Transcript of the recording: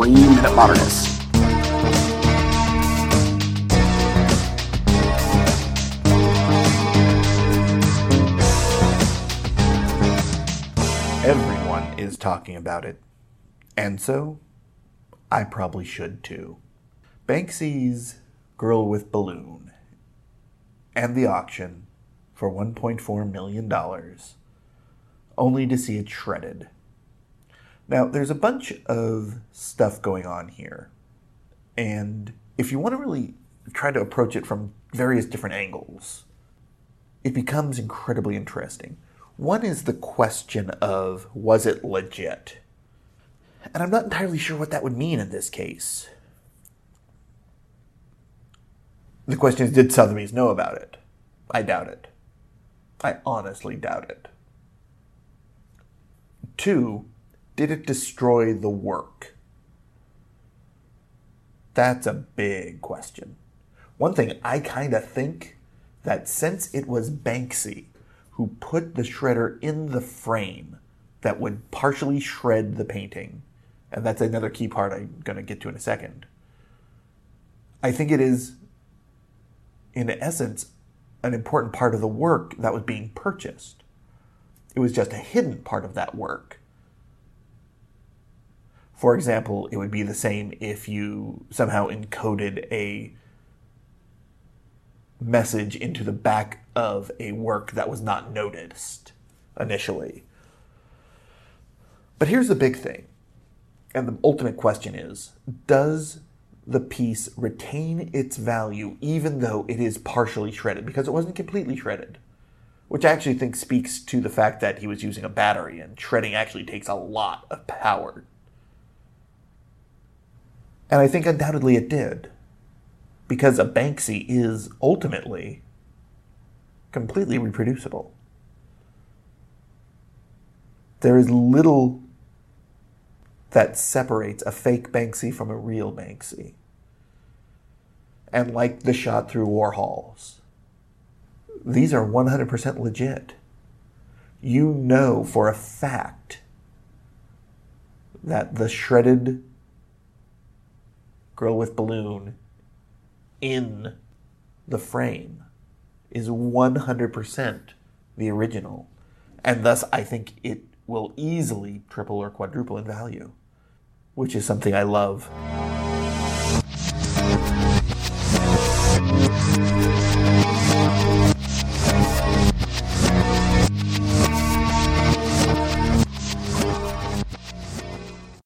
Three Minute Modernists. Everyone is talking about it. And so, I probably should too. Banksy's Girl with Balloon and the auction for $1.4 million, only to see it shredded. Now, there's a bunch of stuff going on here. And if you want to really try to approach it from various different angles, it becomes incredibly interesting. One is the question of was it legit? And I'm not entirely sure what that would mean in this case. The question is did Sotheby's know about it? I doubt it. I honestly doubt it. Two, did it destroy the work? That's a big question. One thing I kind of think that since it was Banksy who put the shredder in the frame that would partially shred the painting, and that's another key part I'm going to get to in a second. I think it is, in essence, an important part of the work that was being purchased. It was just a hidden part of that work. For example, it would be the same if you somehow encoded a message into the back of a work that was not noticed initially. But here's the big thing, and the ultimate question is Does the piece retain its value even though it is partially shredded? Because it wasn't completely shredded. Which I actually think speaks to the fact that he was using a battery, and shredding actually takes a lot of power. And I think undoubtedly it did because a Banksy is ultimately completely reproducible. There is little that separates a fake Banksy from a real Banksy. And like the shot through Warhols, these are 100% legit. You know for a fact that the shredded girl with balloon in the frame is 100% the original. And thus, I think it will easily triple or quadruple in value, which is something I love.